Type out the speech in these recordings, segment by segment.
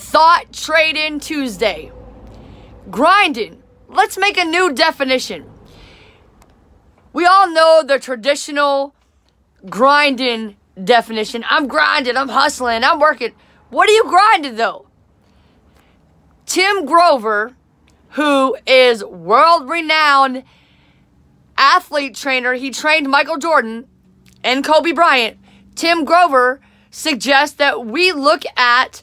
Thought Trade In Tuesday. Grinding. Let's make a new definition. We all know the traditional grinding definition. I'm grinding, I'm hustling, I'm working. What are you grinding though? Tim Grover, who is world renowned athlete trainer, he trained Michael Jordan and Kobe Bryant. Tim Grover suggests that we look at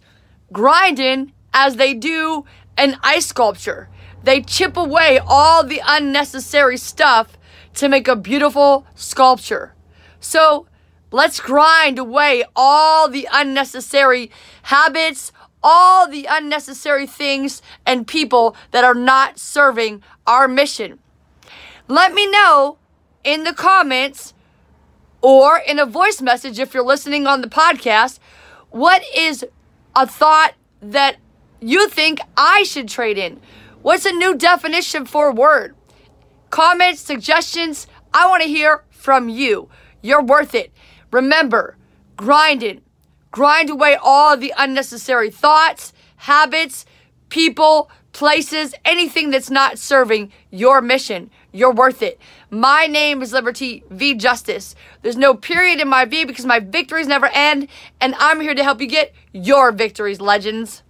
grinding as they do an ice sculpture. They chip away all the unnecessary stuff to make a beautiful sculpture. So let's grind away all the unnecessary habits, all the unnecessary things and people that are not serving our mission. Let me know in the comments or in a voice message if you're listening on the podcast what is a thought that you think I should trade in. What's a new definition for a word? Comments, suggestions, I want to hear from you. You're worth it. Remember, grinding. Grind away all the unnecessary thoughts, habits, people, places, anything that's not serving your mission. You're worth it. My name is Liberty V Justice. There's no period in my V because my victories never end, and I'm here to help you get your victories, legends.